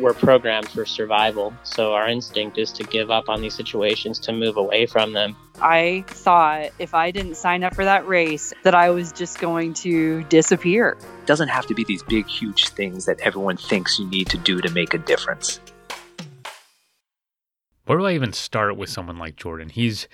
we're programmed for survival. So our instinct is to give up on these situations, to move away from them. I thought if I didn't sign up for that race, that I was just going to disappear. It doesn't have to be these big, huge things that everyone thinks you need to do to make a difference. Where do I even start with someone like Jordan? He's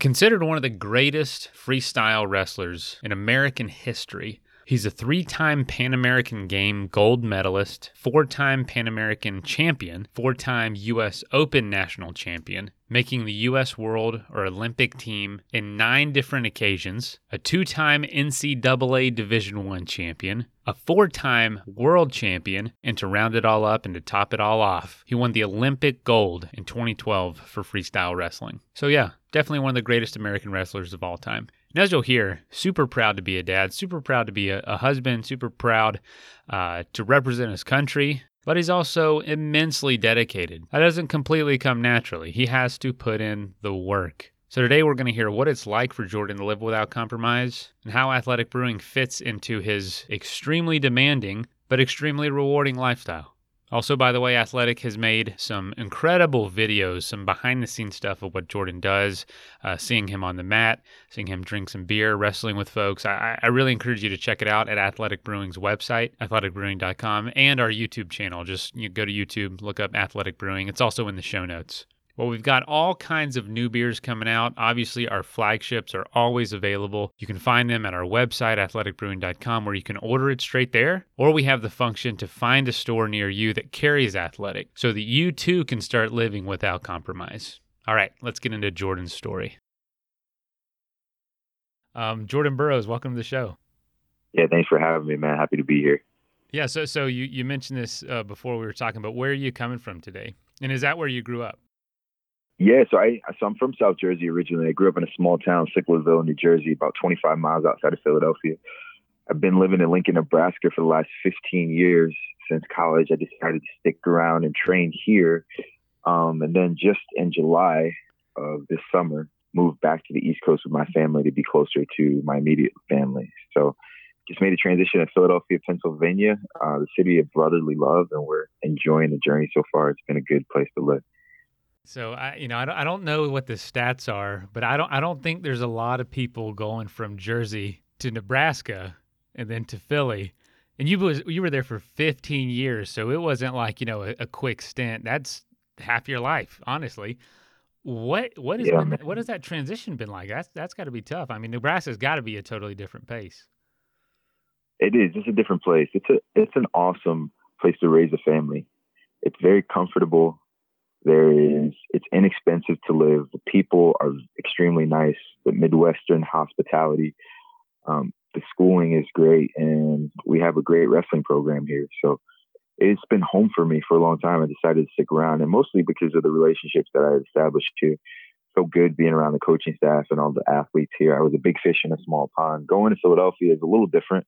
considered one of the greatest freestyle wrestlers in American history. He's a three time Pan American Game gold medalist, four time Pan American champion, four time U.S. Open national champion, making the U.S. World or Olympic team in nine different occasions, a two time NCAA Division I champion, a four time world champion, and to round it all up and to top it all off, he won the Olympic gold in 2012 for freestyle wrestling. So, yeah, definitely one of the greatest American wrestlers of all time. And as you'll hear, super proud to be a dad, super proud to be a, a husband, super proud uh, to represent his country, but he's also immensely dedicated. That doesn't completely come naturally. He has to put in the work. So today we're going to hear what it's like for Jordan to live without compromise and how athletic brewing fits into his extremely demanding but extremely rewarding lifestyle. Also, by the way, Athletic has made some incredible videos, some behind the scenes stuff of what Jordan does, uh, seeing him on the mat, seeing him drink some beer, wrestling with folks. I, I really encourage you to check it out at Athletic Brewing's website, athleticbrewing.com, and our YouTube channel. Just you go to YouTube, look up Athletic Brewing. It's also in the show notes. Well, we've got all kinds of new beers coming out. Obviously, our flagships are always available. You can find them at our website, athleticbrewing.com, where you can order it straight there, or we have the function to find a store near you that carries athletic so that you too can start living without compromise. All right, let's get into Jordan's story. Um, Jordan Burroughs, welcome to the show. Yeah, thanks for having me, man. Happy to be here. Yeah, so so you you mentioned this uh, before we were talking, but where are you coming from today? And is that where you grew up? Yeah, so I so I'm from South Jersey originally. I grew up in a small town, Sicklerville, New Jersey, about 25 miles outside of Philadelphia. I've been living in Lincoln, Nebraska for the last 15 years. Since college, I decided to stick around and train here. Um, and then just in July of this summer, moved back to the East Coast with my family to be closer to my immediate family. So just made a transition to Philadelphia, Pennsylvania, uh, the city of brotherly love, and we're enjoying the journey so far. It's been a good place to live. So I, you know, I don't, I don't know what the stats are, but I don't, I don't think there's a lot of people going from Jersey to Nebraska and then to Philly. And you was, you were there for 15 years, so it wasn't like you know a, a quick stint. That's half your life, honestly. What, what has yeah. been, what has that transition been like? That's, that's got to be tough. I mean, Nebraska's got to be a totally different pace. It is. It's a different place. It's a, it's an awesome place to raise a family. It's very comfortable there is, it's inexpensive to live. The people are extremely nice. The Midwestern hospitality. Um, the schooling is great, and we have a great wrestling program here. So it's been home for me for a long time. I decided to stick around, and mostly because of the relationships that I established here. So good being around the coaching staff and all the athletes here. I was a big fish in a small pond. Going to Philadelphia is a little different,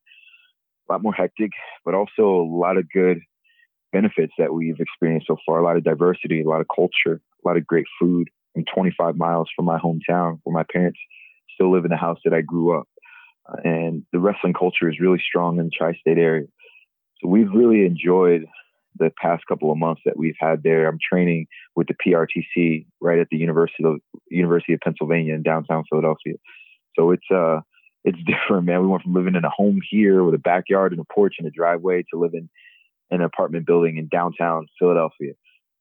a lot more hectic, but also a lot of good benefits that we've experienced so far. A lot of diversity, a lot of culture, a lot of great food. I'm 25 miles from my hometown where my parents still live in the house that I grew up. Uh, and the wrestling culture is really strong in the tri state area. So we've really enjoyed the past couple of months that we've had there. I'm training with the PRTC right at the University of University of Pennsylvania in downtown Philadelphia. So it's uh it's different, man. We went from living in a home here with a backyard and a porch and a driveway to living an apartment building in downtown Philadelphia.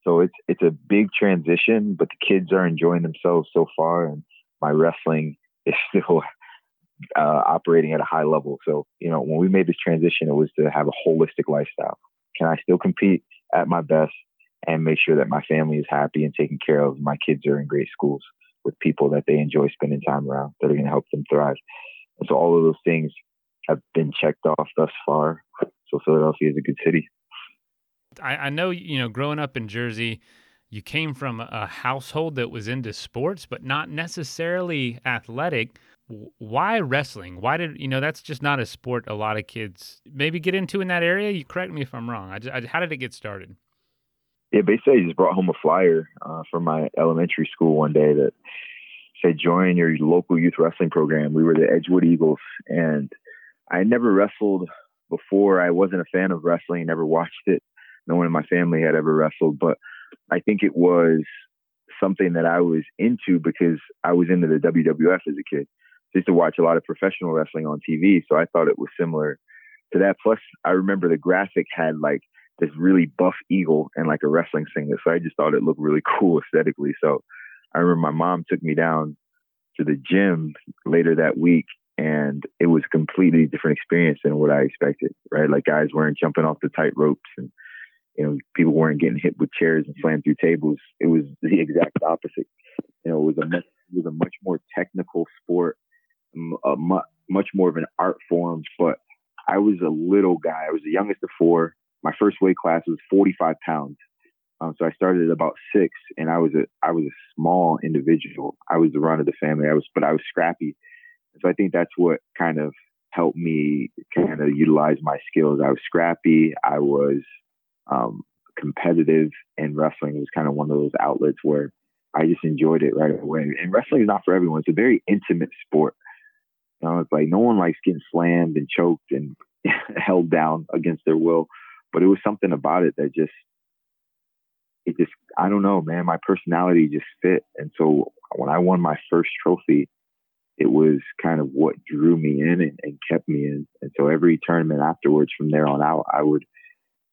So it's it's a big transition, but the kids are enjoying themselves so far, and my wrestling is still uh, operating at a high level. So you know, when we made this transition, it was to have a holistic lifestyle. Can I still compete at my best and make sure that my family is happy and taken care of? My kids are in great schools with people that they enjoy spending time around that are going to help them thrive. And so all of those things have been checked off thus far. So Philadelphia is a good city. I, I know you know growing up in Jersey, you came from a household that was into sports, but not necessarily athletic. why wrestling? Why did you know that's just not a sport a lot of kids maybe get into in that area? You correct me if I'm wrong. I, just, I how did it get started? Yeah, basically, I just brought home a flyer uh, from my elementary school one day that said, "Join your local youth wrestling program." We were the Edgewood Eagles, and I never wrestled before. I wasn't a fan of wrestling. Never watched it. No one in my family had ever wrestled, but I think it was something that I was into because I was into the WWF as a kid. I used to watch a lot of professional wrestling on TV, so I thought it was similar to that. Plus, I remember the graphic had like this really buff eagle and like a wrestling singlet, so I just thought it looked really cool aesthetically. So I remember my mom took me down to the gym later that week, and it was a completely different experience than what I expected. Right, like guys weren't jumping off the tight ropes and you know, people weren't getting hit with chairs and slammed through tables. It was the exact opposite. You know, it was a much, it was a much more technical sport, a much, much more of an art form. But I was a little guy. I was the youngest of four. My first weight class was 45 pounds. Um, so I started at about six, and I was a I was a small individual. I was the run of the family. I was, but I was scrappy. So I think that's what kind of helped me kind of utilize my skills. I was scrappy. I was um, competitive, and wrestling was kind of one of those outlets where I just enjoyed it right away. And wrestling is not for everyone. It's a very intimate sport. You know, it's like no one likes getting slammed and choked and held down against their will. But it was something about it that just, it just, I don't know, man. My personality just fit. And so when I won my first trophy, it was kind of what drew me in and, and kept me in. And so every tournament afterwards from there on out, I would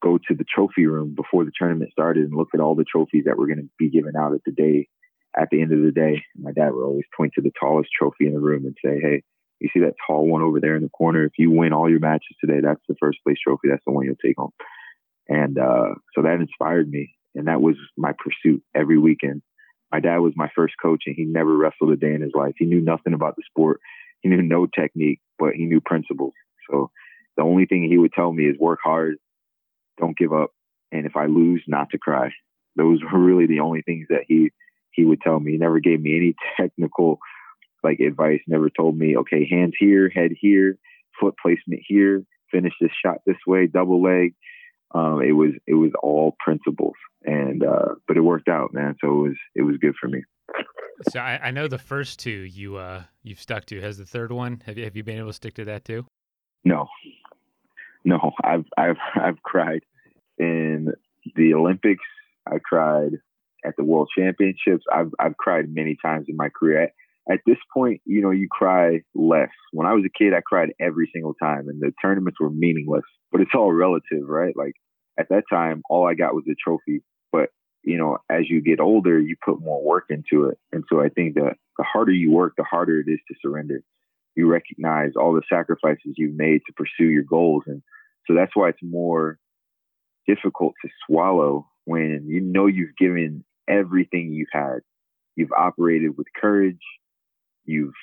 go to the trophy room before the tournament started and look at all the trophies that were going to be given out at the day. At the end of the day, my dad would always point to the tallest trophy in the room and say, "Hey, you see that tall one over there in the corner? If you win all your matches today, that's the first place trophy. That's the one you'll take home." And uh, so that inspired me, and that was my pursuit every weekend. My dad was my first coach, and he never wrestled a day in his life. He knew nothing about the sport. He knew no technique, but he knew principles. So the only thing he would tell me is work hard, don't give up, and if I lose, not to cry. Those were really the only things that he he would tell me. He never gave me any technical like advice. Never told me, okay, hands here, head here, foot placement here, finish this shot this way, double leg. Um, it was it was all principles, and uh, but it worked out, man. So it was it was good for me. So I, I know the first two you uh, you've stuck to. Has the third one? Have you have you been able to stick to that too? No, no, I've I've I've cried in the Olympics. I cried at the World Championships. I've I've cried many times in my career. At, at this point, you know, you cry less. When I was a kid, I cried every single time, and the tournaments were meaningless. But it's all relative, right? Like at that time, all I got was a trophy. But you know, as you get older, you put more work into it, and so I think that the harder you work, the harder it is to surrender. You recognize all the sacrifices you've made to pursue your goals, and so that's why it's more difficult to swallow when you know you've given everything you've had. You've operated with courage. You've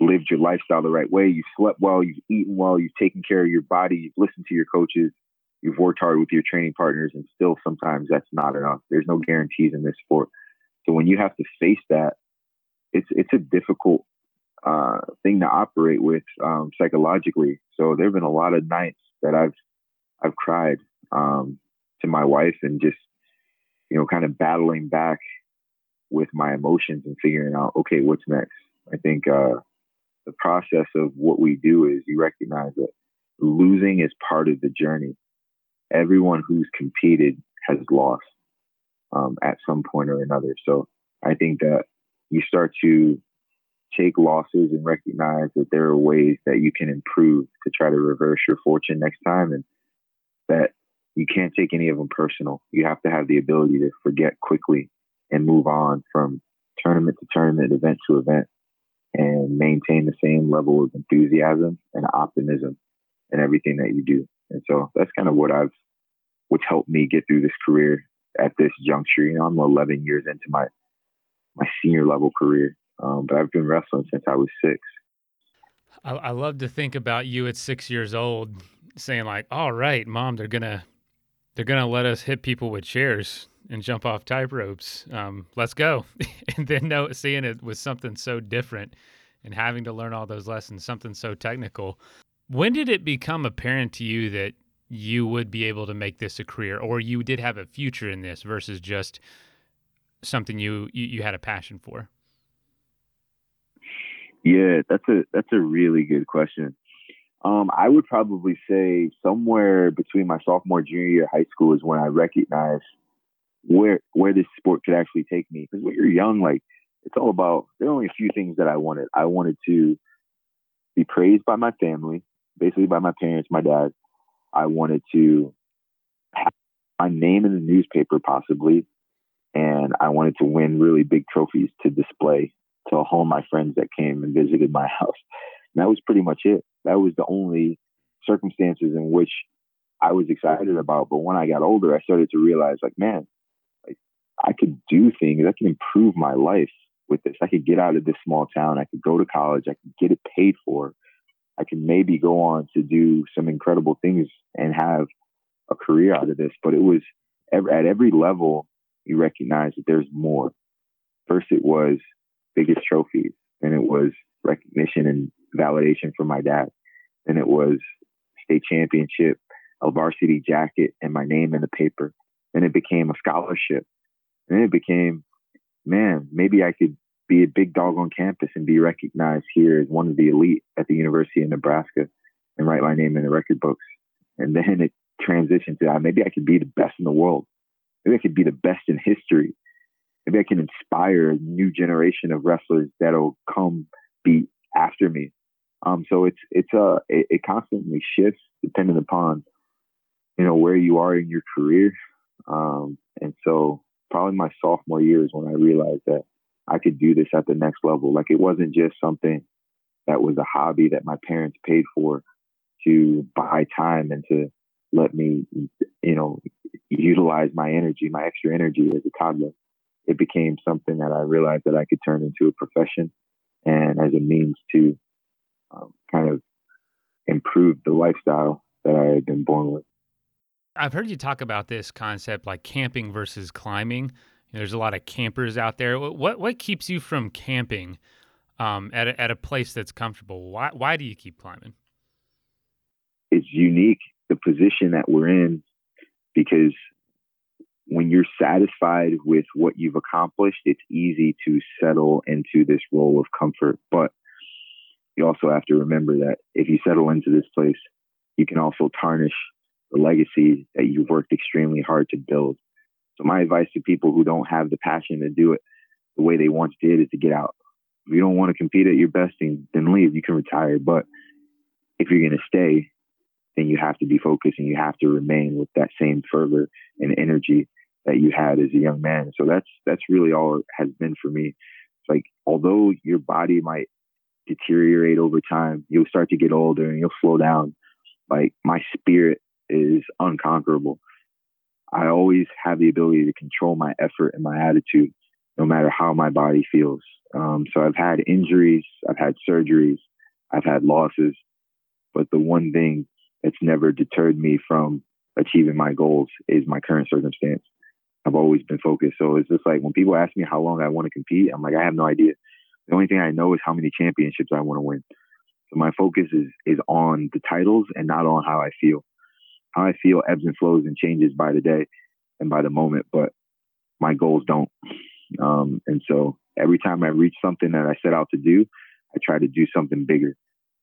lived your lifestyle the right way. You've slept well. You've eaten well. You've taken care of your body. You've listened to your coaches. You've worked hard with your training partners, and still sometimes that's not enough. There's no guarantees in this sport. So when you have to face that, it's it's a difficult uh, thing to operate with um, psychologically. So there have been a lot of nights that I've I've cried um, to my wife and just, you know, kind of battling back with my emotions and figuring out, okay, what's next? I think uh, the process of what we do is you recognize that losing is part of the journey. Everyone who's competed has lost um, at some point or another. So I think that you start to take losses and recognize that there are ways that you can improve to try to reverse your fortune next time and that you can't take any of them personal. You have to have the ability to forget quickly and move on from tournament to tournament, event to event, and maintain the same level of enthusiasm and optimism in everything that you do. And so that's kind of what I've, what's helped me get through this career at this juncture. You know, I'm 11 years into my my senior level career, um, but I've been wrestling since I was six. I, I love to think about you at six years old saying like, "All right, mom, they're gonna they're gonna let us hit people with chairs and jump off tight ropes. Um, let's go." and then no, seeing it was something so different and having to learn all those lessons, something so technical. When did it become apparent to you that you would be able to make this a career or you did have a future in this versus just something you you, you had a passion for? Yeah, that's a that's a really good question. Um, I would probably say somewhere between my sophomore junior year of high school is when I recognized where where this sport could actually take me. Because when you're young, like it's all about there are only a few things that I wanted. I wanted to be praised by my family, basically by my parents, my dad. I wanted to have my name in the newspaper possibly, and I wanted to win really big trophies to display to all my friends that came and visited my house. And that was pretty much it. That was the only circumstances in which I was excited about. But when I got older, I started to realize, like, man, like I could do things. I can improve my life with this. I could get out of this small town. I could go to college. I could get it paid for. I could maybe go on to do some incredible things and have a career out of this. But it was at every level, you recognize that there's more. First, it was biggest trophies, and it was recognition and validation from my dad. And it was state championship, a varsity jacket, and my name in the paper. And it became a scholarship. And it became, man, maybe I could be a big dog on campus and be recognized here as one of the elite at the University of Nebraska and write my name in the record books. And then it transitioned to that. Maybe I could be the best in the world. Maybe I could be the best in history. Maybe I can inspire a new generation of wrestlers that'll come be after me. Um, so it's it's a uh, it, it constantly shifts depending upon you know where you are in your career. Um, and so probably my sophomore year is when I realized that I could do this at the next level. Like it wasn't just something that was a hobby that my parents paid for to buy time and to let me, you know, utilize my energy, my extra energy as a toddler. It became something that I realized that I could turn into a profession and as a means to um, kind of improved the lifestyle that I had been born with. I've heard you talk about this concept like camping versus climbing. There's a lot of campers out there. What what keeps you from camping um, at a, at a place that's comfortable? Why why do you keep climbing? It's unique the position that we're in because when you're satisfied with what you've accomplished, it's easy to settle into this role of comfort. But you also have to remember that if you settle into this place, you can also tarnish the legacy that you've worked extremely hard to build. So my advice to people who don't have the passion to do it the way they once did is to get out. If you don't want to compete at your best, then leave. You can retire. But if you're going to stay, then you have to be focused and you have to remain with that same fervor and energy that you had as a young man. So that's that's really all it has been for me. It's like although your body might deteriorate over time, you'll start to get older and you'll slow down. Like my spirit is unconquerable. I always have the ability to control my effort and my attitude, no matter how my body feels. Um, so I've had injuries, I've had surgeries, I've had losses, but the one thing that's never deterred me from achieving my goals is my current circumstance. I've always been focused. So it's just like when people ask me how long I want to compete, I'm like, I have no idea. The only thing I know is how many championships I want to win. So my focus is is on the titles and not on how I feel how I feel ebbs and flows and changes by the day and by the moment, but my goals don't. Um, and so every time I reach something that I set out to do, I try to do something bigger,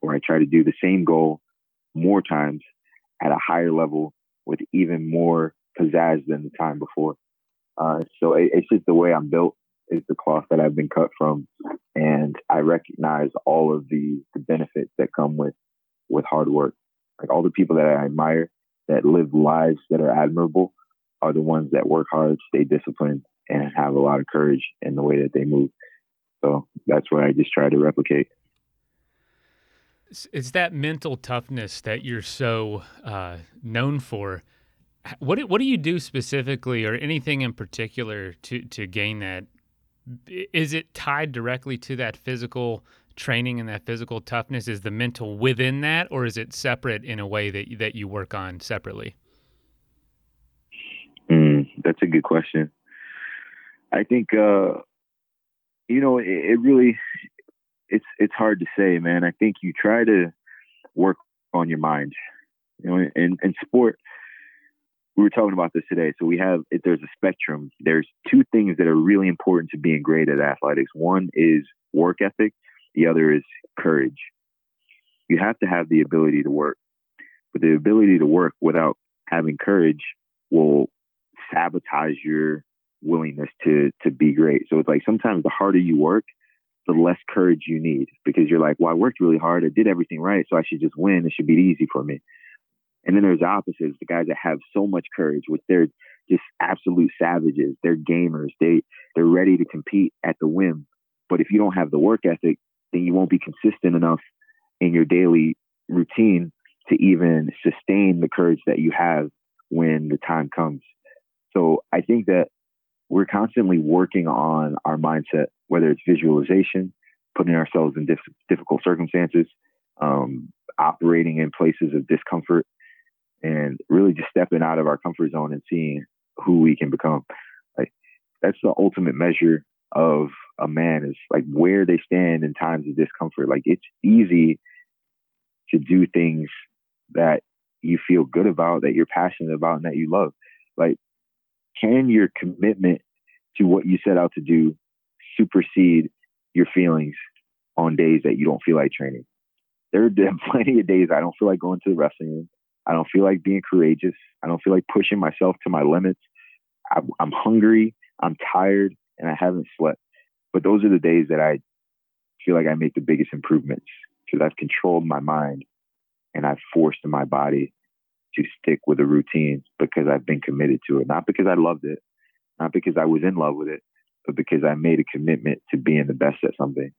or I try to do the same goal more times at a higher level with even more pizzazz than the time before. Uh, so it, it's just the way I'm built. It's the cloth that I've been cut from, and I recognize all of the, the benefits that come with with hard work. Like all the people that I admire, that live lives that are admirable are the ones that work hard, stay disciplined, and have a lot of courage in the way that they move. So that's what I just try to replicate. It's that mental toughness that you're so uh, known for. What what do you do specifically, or anything in particular, to to gain that? Is it tied directly to that physical training and that physical toughness? Is the mental within that, or is it separate in a way that that you work on separately? Mm, that's a good question. I think uh, you know it, it, really it's it's hard to say, man. I think you try to work on your mind. You know, in, in sport, we were talking about this today. So we have there's a spectrum. There's two things that are really important to being great at athletics. One is work ethic. The other is courage. You have to have the ability to work, but the ability to work without having courage will sabotage your willingness to to be great. So it's like sometimes the harder you work, the less courage you need because you're like, well, I worked really hard. I did everything right. So I should just win. It should be easy for me. And then there's opposites, the guys that have so much courage, which they're just absolute savages. They're gamers. They they're ready to compete at the whim. But if you don't have the work ethic, then you won't be consistent enough in your daily routine to even sustain the courage that you have when the time comes. So I think that we're constantly working on our mindset, whether it's visualization, putting ourselves in diff- difficult circumstances, um, operating in places of discomfort, and really just stepping out of our comfort zone and seeing who we can become. Like that's the ultimate measure of a man is like where they stand in times of discomfort. Like it's easy to do things that you feel good about, that you're passionate about, and that you love. Like can your commitment to what you set out to do supersede your feelings on days that you don't feel like training? There are plenty of days I don't feel like going to the wrestling room. I don't feel like being courageous. I don't feel like pushing myself to my limits. I'm hungry. I'm tired, and I haven't slept. But those are the days that I feel like I make the biggest improvements because I've controlled my mind and I've forced my body to stick with a routine because I've been committed to it. Not because I loved it, not because I was in love with it, but because I made a commitment to being the best at something.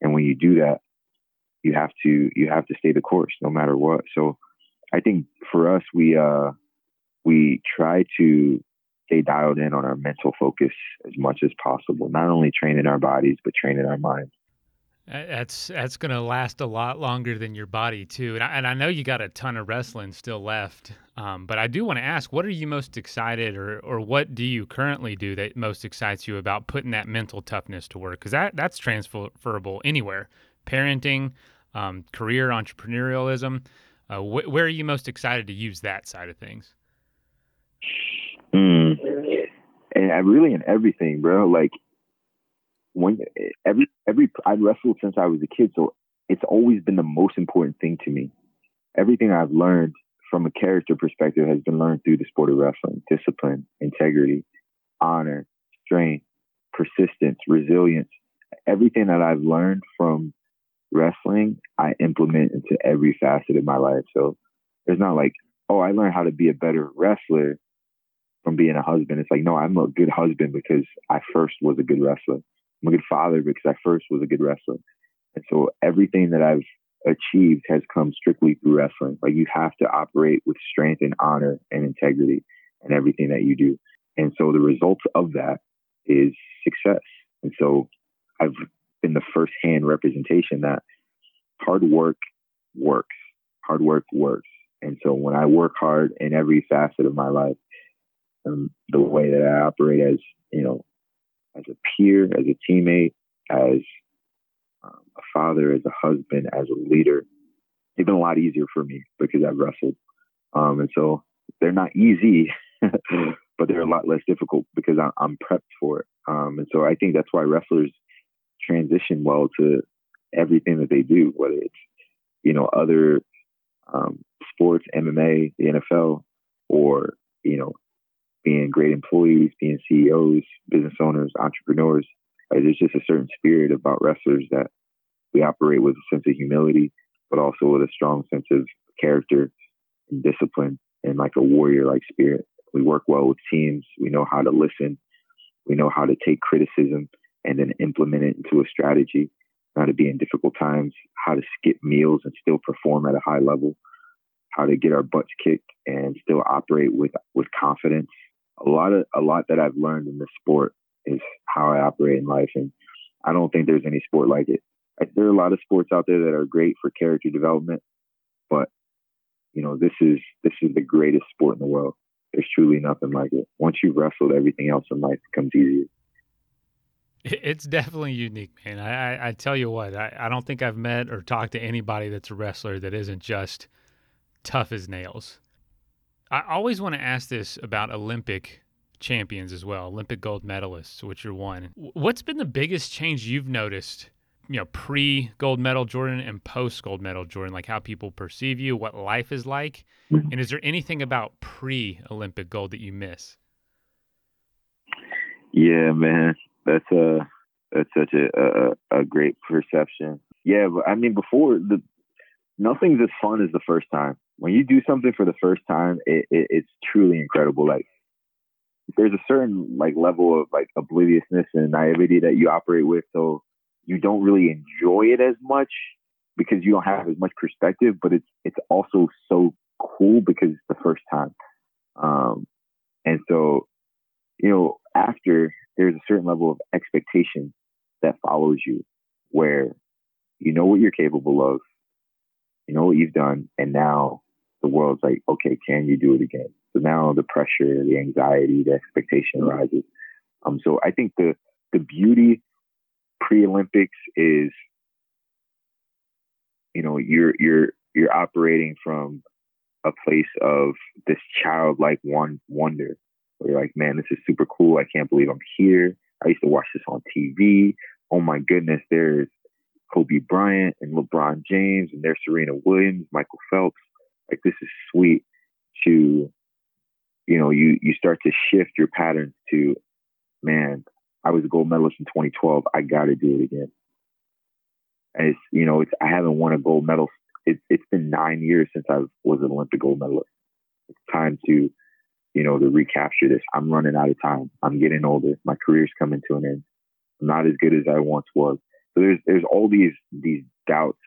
And when you do that, you have to you have to stay the course no matter what. So I think for us we uh we try to stay dialed in on our mental focus as much as possible, not only training our bodies but training our minds. That's that's going to last a lot longer than your body too, and I, and I know you got a ton of wrestling still left. Um, but I do want to ask, what are you most excited, or or what do you currently do that most excites you about putting that mental toughness to work? Because that that's transferable anywhere, parenting, um, career, entrepreneurialism. Uh, wh- where are you most excited to use that side of things? Mm. And I really in everything, bro. Like when every every I wrestled since I was a kid, so it's always been the most important thing to me. Everything I've learned from a character perspective has been learned through the sport of wrestling: discipline, integrity, honor, strength, persistence, resilience. Everything that I've learned from wrestling, I implement into every facet of my life. So it's not like, oh, I learned how to be a better wrestler from being a husband. It's like, no, I'm a good husband because I first was a good wrestler. I'm a good father because I first was a good wrestler. And so everything that I've achieved has come strictly through wrestling. Like you have to operate with strength and honor and integrity in everything that you do. And so the results of that is success. And so I've been the firsthand representation that hard work works. Hard work works. And so when I work hard in every facet of my life, um, the way that I operate as, you know, as a peer, as a teammate, as um, a father, as a husband, as a leader, they've been a lot easier for me because I've wrestled. Um, and so they're not easy, but they're a lot less difficult because I'm, I'm prepped for it. Um, and so I think that's why wrestlers transition well to everything that they do, whether it's, you know, other um, sports, MMA, the NFL, or, you know, being great employees, being CEOs, business owners, entrepreneurs. Like, there's just a certain spirit about wrestlers that we operate with a sense of humility, but also with a strong sense of character and discipline and like a warrior like spirit. We work well with teams. We know how to listen. We know how to take criticism and then implement it into a strategy, how to be in difficult times, how to skip meals and still perform at a high level, how to get our butts kicked and still operate with with confidence a lot of a lot that I've learned in this sport is how I operate in life, and I don't think there's any sport like it. There are a lot of sports out there that are great for character development, but you know this is this is the greatest sport in the world. There's truly nothing like it. Once you've wrestled, everything else in life becomes easier. It's definitely unique, man. I, I, I tell you what, I, I don't think I've met or talked to anybody that's a wrestler that isn't just tough as nails. I always want to ask this about Olympic champions as well, Olympic gold medalists, which are one. What's been the biggest change you've noticed, you know, pre gold medal Jordan and post gold medal Jordan, like how people perceive you, what life is like? Mm-hmm. And is there anything about pre Olympic gold that you miss? Yeah, man, that's a that's such a, a a great perception. Yeah, but I mean, before the nothing's as fun as the first time. When you do something for the first time, it, it, it's truly incredible. Like there's a certain like level of like obliviousness and naivety that you operate with, so you don't really enjoy it as much because you don't have as much perspective. But it's it's also so cool because it's the first time, um, and so you know after there's a certain level of expectation that follows you, where you know what you're capable of, you know what you've done, and now the world's like, okay, can you do it again? So now the pressure, the anxiety, the expectation rises. Um, so I think the the beauty pre-Olympics is, you know, you're you're you're operating from a place of this childlike one wonder. Where you're like, man, this is super cool. I can't believe I'm here. I used to watch this on TV. Oh my goodness, there's Kobe Bryant and LeBron James, and there's Serena Williams, Michael Phelps. Like this is sweet to you know, you you start to shift your patterns to, man, I was a gold medalist in 2012. I got to do it again. And it's you know, it's I haven't won a gold medal. It's it's been nine years since I was an Olympic gold medalist. It's time to, you know, to recapture this. I'm running out of time. I'm getting older. My career's coming to an end. I'm not as good as I once was. So there's there's all these these doubts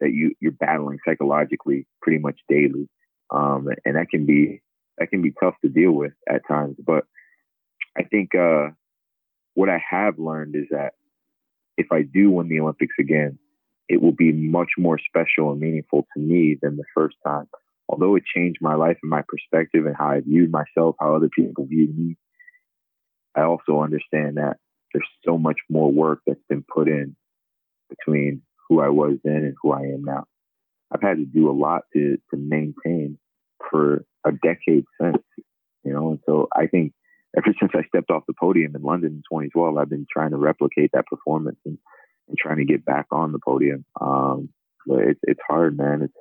that you you're battling psychologically pretty much daily, um, and that can be that can be tough to deal with at times. But I think uh, what I have learned is that if I do win the Olympics again, it will be much more special and meaningful to me than the first time. Although it changed my life and my perspective and how I viewed myself, how other people viewed me, I also understand that there's so much more work that's been put in between who I was then and who I am now. I've had to do a lot to to maintain for a decade since, you know. And so I think ever since I stepped off the podium in London in 2012, I've been trying to replicate that performance and, and trying to get back on the podium. Um, but it's it's hard, man. It's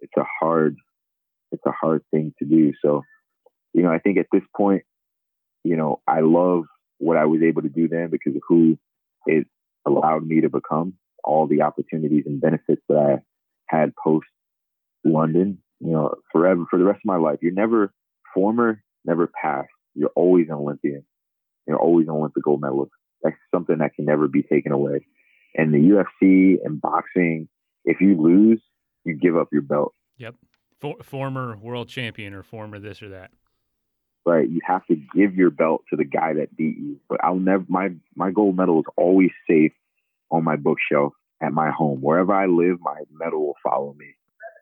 it's a hard it's a hard thing to do. So, you know, I think at this point, you know, I love what I was able to do then because of who it allowed me to become, all the opportunities and benefits that I had post London you know, forever for the rest of my life. You're never former, never past. You're always an Olympian. You're always an Olympic gold medalist. That's something that can never be taken away. And the UFC and boxing, if you lose, you give up your belt. Yep. For, former world champion or former this or that. Right. You have to give your belt to the guy that beat you. But I'll never my my gold medal is always safe on my bookshelf at my home. Wherever I live, my medal will follow me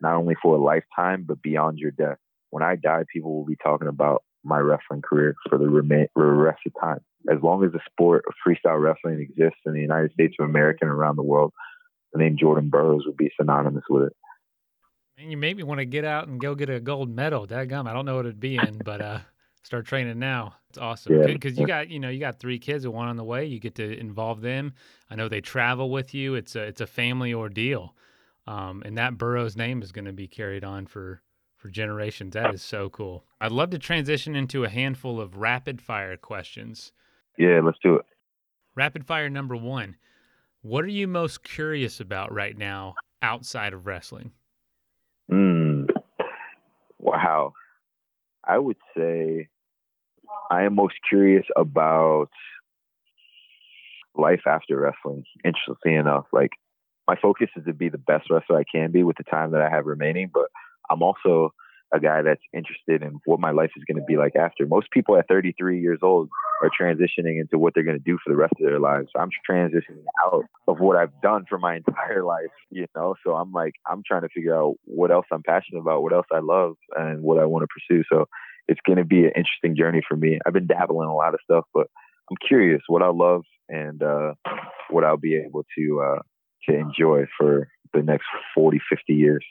not only for a lifetime, but beyond your death. When I die, people will be talking about my wrestling career for the remain, rest of time. As long as the sport of freestyle wrestling exists in the United States of America and around the world, the name Jordan Burroughs would be synonymous with it. And you maybe want to get out and go get a gold medal. Dadgum, I don't know what it'd be in, but uh, start training now. It's awesome because yeah. you got you know you got three kids and one on the way. You get to involve them. I know they travel with you. It's a it's a family ordeal. Um, and that Burroughs name is going to be carried on for for generations. That is so cool. I'd love to transition into a handful of rapid fire questions. Yeah, let's do it. Rapid fire number one. What are you most curious about right now outside of wrestling? Wow. I would say I am most curious about life after wrestling. Interestingly enough, like my focus is to be the best wrestler I can be with the time that I have remaining. But I'm also a guy that's interested in what my life is going to be like after. Most people at 33 years old are transitioning into what they're going to do for the rest of their lives. I'm transitioning out of what I've done for my entire life, you know? So I'm like, I'm trying to figure out what else I'm passionate about, what else I love, and what I want to pursue. So it's going to be an interesting journey for me. I've been dabbling in a lot of stuff, but I'm curious what I love and uh, what I'll be able to uh, to enjoy for the next 40, 50 years.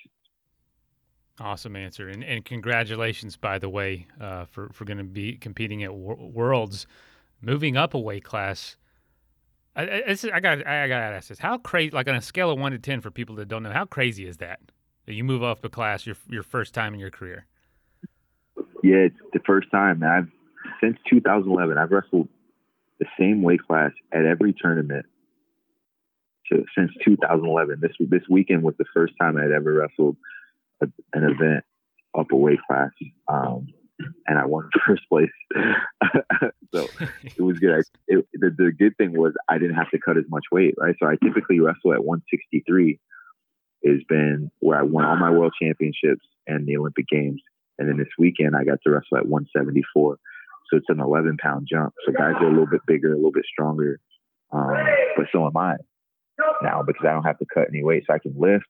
Awesome answer, and, and congratulations, by the way, uh, for for going to be competing at Worlds, moving up a weight class. I, I, I got I got to ask this: How crazy? Like on a scale of one to ten, for people that don't know, how crazy is that? That you move up a class your your first time in your career. Yeah, it's the first time. I've since 2011. I've wrestled the same weight class at every tournament to, since 2011. This this weekend was the first time I'd ever wrestled a, an event up a weight class, um, and I won first place. so it was good. I, it, the, the good thing was I didn't have to cut as much weight, right? So I typically wrestle at 163. Has been where I won all my world championships and the Olympic Games, and then this weekend I got to wrestle at 174. So it's an 11 pound jump. So guys are a little bit bigger, a little bit stronger, um, but so am I now because I don't have to cut any weight. So I can lift,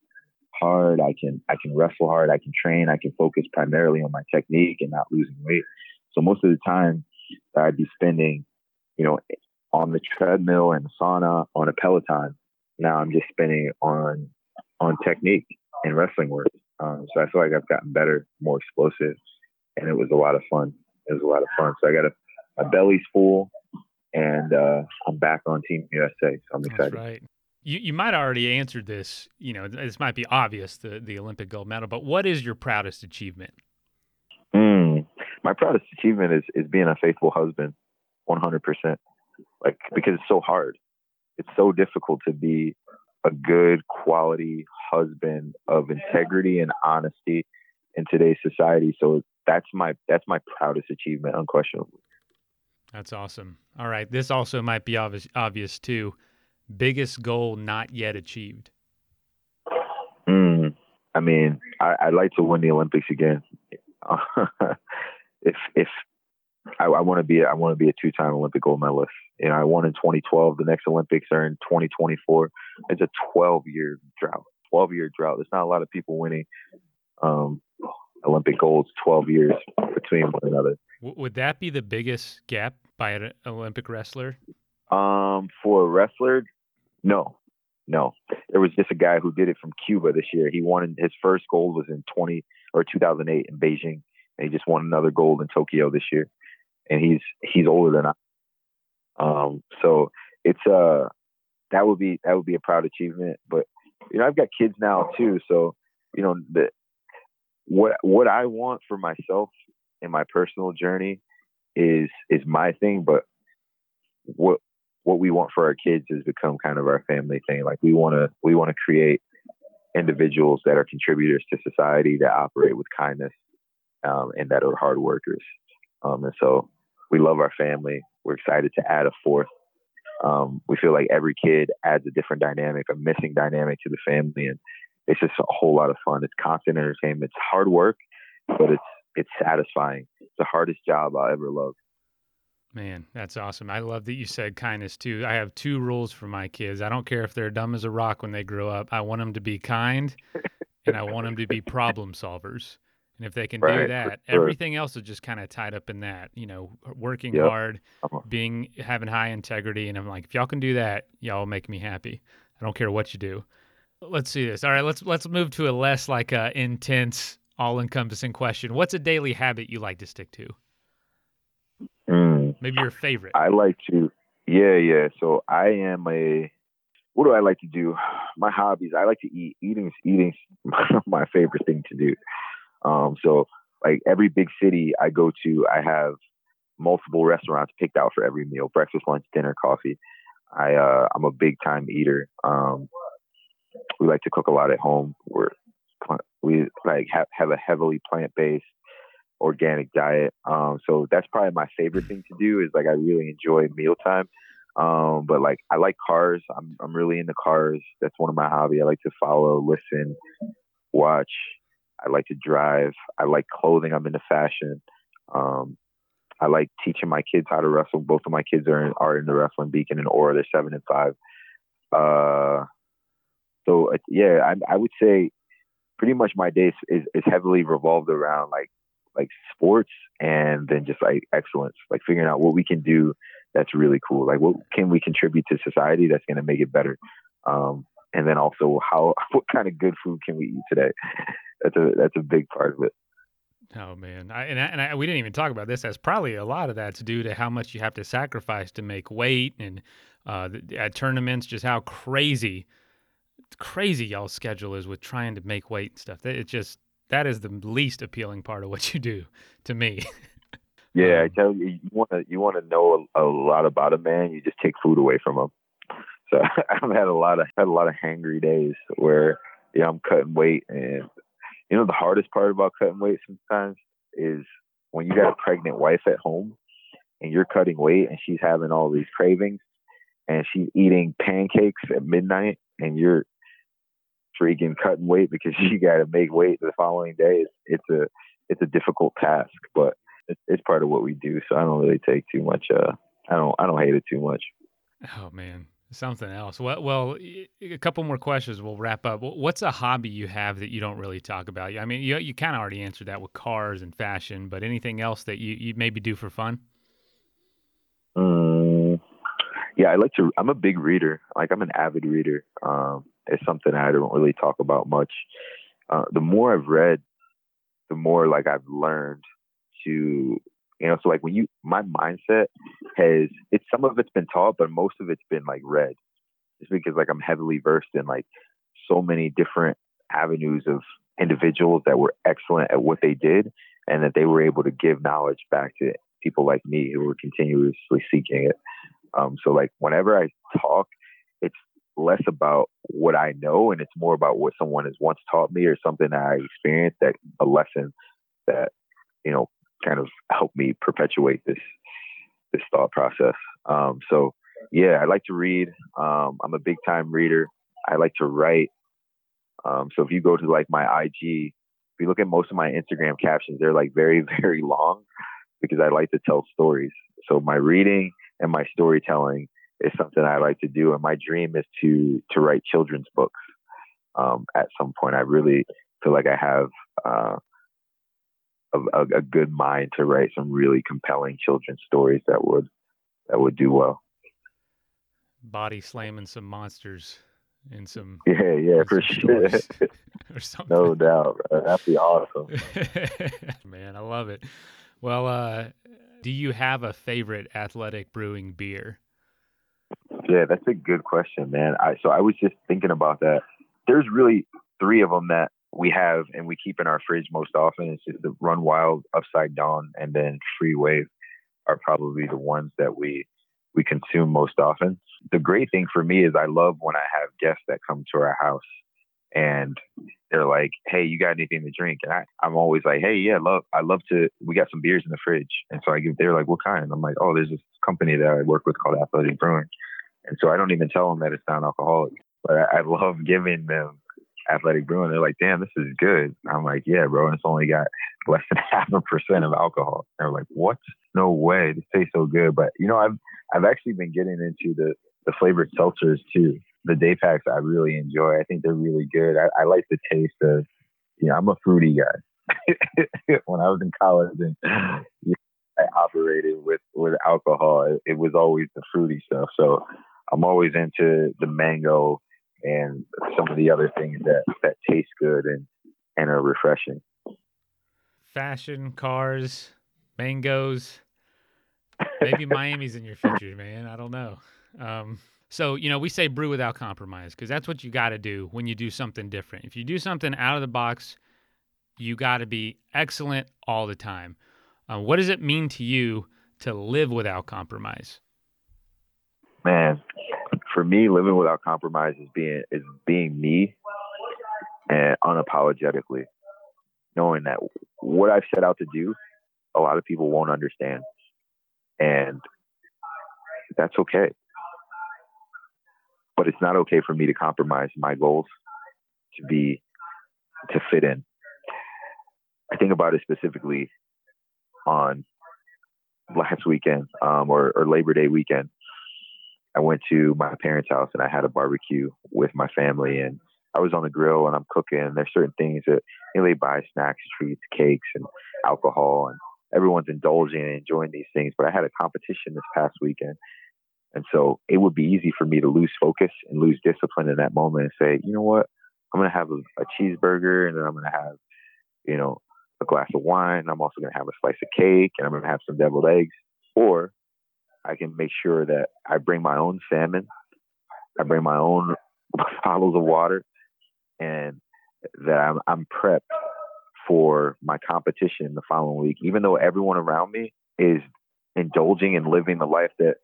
hard. I can I can wrestle hard. I can train. I can focus primarily on my technique and not losing weight. So most of the time I'd be spending, you know, on the treadmill and sauna on a Peloton. Now I'm just spending on on technique and wrestling work. Um, so I feel like I've gotten better, more explosive, and it was a lot of fun. It was a lot of fun. So I got a my belly's full, and uh, I'm back on Team USA. So I'm excited. That's right. You you might already answered this. You know, this might be obvious the the Olympic gold medal, but what is your proudest achievement? Mm, my proudest achievement is is being a faithful husband, one hundred percent. Like because it's so hard. It's so difficult to be a good quality husband of integrity and honesty in today's society. So that's my that's my proudest achievement, unquestionably. That's awesome. All right, this also might be obvious obvious too biggest goal not yet achieved? Mm, I mean, I, would like to win the Olympics again. if if I, I want to be, I want to be a two-time Olympic gold medalist. You know, I won in 2012. The next Olympics are in 2024. It's a 12-year drought. 12-year drought. There's not a lot of people winning um, Olympic golds 12 years between one another. Would that be the biggest gap by an Olympic wrestler? Um, for a wrestler, no, no. There was just a guy who did it from Cuba this year. He won his first gold was in 20 or 2008 in Beijing, and he just won another gold in Tokyo this year. And he's he's older than I. Um, so it's uh that would be that would be a proud achievement. But you know, I've got kids now too, so you know the what what I want for myself in my personal journey is is my thing, but what what we want for our kids has become kind of our family thing. Like we want to we want to create individuals that are contributors to society that operate with kindness um, and that are hard workers. Um, and so we love our family. We're excited to add a fourth. Um, we feel like every kid adds a different dynamic, a missing dynamic to the family, and it's just a whole lot of fun. It's constant entertainment. It's hard work, but it's it's satisfying. It's the hardest job I'll ever love. Man, that's awesome. I love that you said kindness too. I have two rules for my kids. I don't care if they're dumb as a rock when they grow up. I want them to be kind and I want them to be problem solvers. And if they can right, do that, sure. everything else is just kind of tied up in that, you know, working yep. hard, being having high integrity and I'm like, if y'all can do that, y'all make me happy. I don't care what you do. Let's see this. All right, let's let's move to a less like uh, intense, all-encompassing question. What's a daily habit you like to stick to? Maybe your favorite. I like to, yeah, yeah. So I am a. What do I like to do? My hobbies. I like to eat. Eating, is eating, my favorite thing to do. Um, so like every big city I go to, I have multiple restaurants picked out for every meal: breakfast, lunch, dinner, coffee. I uh, I'm a big time eater. Um, we like to cook a lot at home. We're we like have, have a heavily plant based organic diet. Um, so that's probably my favorite thing to do is like I really enjoy mealtime. Um, but like I like cars. I'm I'm really into cars. That's one of my hobby. I like to follow, listen, watch. I like to drive. I like clothing. I'm into fashion. Um, I like teaching my kids how to wrestle. Both of my kids are in, are in the wrestling beacon and Aura. They're seven and five. Uh, so uh, yeah, I, I would say pretty much my day is, is heavily revolved around like like sports and then just like excellence, like figuring out what we can do that's really cool. Like, what can we contribute to society that's going to make it better? Um, and then also, how what kind of good food can we eat today? That's a that's a big part of it. Oh man, I, and I, and I, we didn't even talk about this. That's probably a lot of that's due to how much you have to sacrifice to make weight, and uh, at tournaments, just how crazy, crazy y'all schedule is with trying to make weight and stuff. It just that is the least appealing part of what you do to me. yeah, I um, tell you, you want to you want to know a, a, lot about a man. You just take food away from him. So I've had a lot of had a lot of hangry days where yeah I'm cutting weight, and you know the hardest part about cutting weight sometimes is when you got a pregnant wife at home and you're cutting weight and she's having all these cravings and she's eating pancakes at midnight and you're freaking cutting weight because you got to make weight the following day. It's, it's a it's a difficult task, but it's, it's part of what we do. So I don't really take too much. Uh, I don't I don't hate it too much. Oh man, something else. Well, well, a couple more questions. We'll wrap up. What's a hobby you have that you don't really talk about? I mean, you you kind of already answered that with cars and fashion, but anything else that you you maybe do for fun? Um, yeah, I like to. I'm a big reader. Like I'm an avid reader. Um, it's something I don't really talk about much. Uh, the more I've read, the more like I've learned to, you know, so like when you, my mindset has, it's some of it's been taught, but most of it's been like read. Just because like I'm heavily versed in like so many different avenues of individuals that were excellent at what they did and that they were able to give knowledge back to people like me who were continuously seeking it. Um, so like whenever I talk, less about what I know and it's more about what someone has once taught me or something that I experienced that a lesson that, you know, kind of helped me perpetuate this this thought process. Um, so yeah, I like to read. Um, I'm a big time reader. I like to write. Um, so if you go to like my IG, if you look at most of my Instagram captions, they're like very, very long because I like to tell stories. So my reading and my storytelling is something I like to do, and my dream is to to write children's books. Um, at some point, I really feel like I have uh, a, a, good mind to write some really compelling children's stories that would that would do well. Body slamming some monsters in some yeah yeah for sure or something. No doubt, bro. that'd be awesome. Man, I love it. Well, uh, do you have a favorite athletic brewing beer? Yeah, that's a good question, man. I so I was just thinking about that. There's really three of them that we have and we keep in our fridge most often. It's just the Run Wild, Upside Dawn, and then Free Wave are probably the ones that we we consume most often. The great thing for me is I love when I have guests that come to our house and they're like, "Hey, you got anything to drink?" And I, I'm always like, "Hey, yeah, love, I love to. We got some beers in the fridge." And so I give. They're like, "What kind?" I'm like, "Oh, there's this company that I work with called Athletic Brewing." And so I don't even tell them that it's non-alcoholic, but I, I love giving them athletic brewing. They're like, damn, this is good. I'm like, yeah, bro. And it's only got less than half a percent of alcohol. They're like, what? No way. This tastes so good. But you know, I've I've actually been getting into the the flavored seltzers too. The day packs I really enjoy. I think they're really good. I, I like the taste of, you know, I'm a fruity guy. when I was in college and you know, I operated with with alcohol, it, it was always the fruity stuff. So I'm always into the mango and some of the other things that that taste good and and are refreshing. Fashion, cars, mangoes. Maybe Miami's in your future, man. I don't know. Um, so you know, we say brew without compromise because that's what you got to do when you do something different. If you do something out of the box, you got to be excellent all the time. Uh, what does it mean to you to live without compromise? Man, for me, living without compromise is being is being me and unapologetically knowing that what I've set out to do, a lot of people won't understand, and that's okay. But it's not okay for me to compromise my goals to be to fit in. I think about it specifically on last weekend um, or, or Labor Day weekend. I went to my parents' house and I had a barbecue with my family and I was on the grill and I'm cooking and there's certain things that you know, they buy snacks, treats, cakes and alcohol and everyone's indulging and enjoying these things. But I had a competition this past weekend. And so it would be easy for me to lose focus and lose discipline in that moment and say, you know what? I'm to have a, a cheeseburger and then I'm to have, you know, a glass of wine. I'm also to have a slice of cake and I'm to have some deviled eggs. Or I can make sure that I bring my own salmon, I bring my own bottles of water, and that I'm, I'm prepped for my competition the following week. Even though everyone around me is indulging and living the life that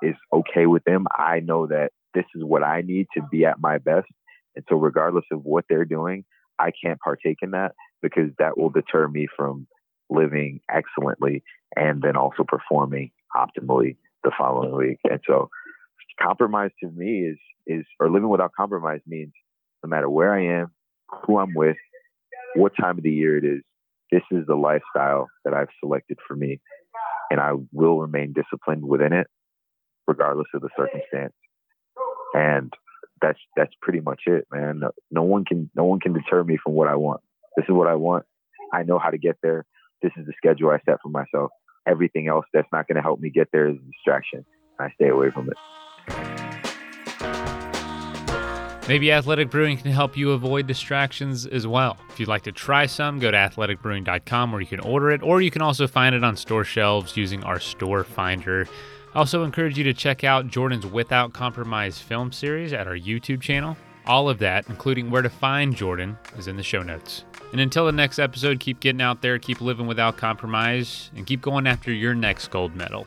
is okay with them, I know that this is what I need to be at my best. And so, regardless of what they're doing, I can't partake in that because that will deter me from living excellently and then also performing optimally the following week. And so compromise to me is is or living without compromise means no matter where I am, who I'm with, what time of the year it is, this is the lifestyle that I've selected for me. And I will remain disciplined within it, regardless of the circumstance. And that's that's pretty much it, man. No, no one can no one can deter me from what I want. This is what I want. I know how to get there. This is the schedule I set for myself. Everything else that's not going to help me get there is a distraction. I stay away from it. Maybe Athletic Brewing can help you avoid distractions as well. If you'd like to try some, go to athleticbrewing.com where you can order it, or you can also find it on store shelves using our store finder. I also encourage you to check out Jordan's Without Compromise film series at our YouTube channel. All of that, including where to find Jordan, is in the show notes. And until the next episode, keep getting out there, keep living without compromise, and keep going after your next gold medal.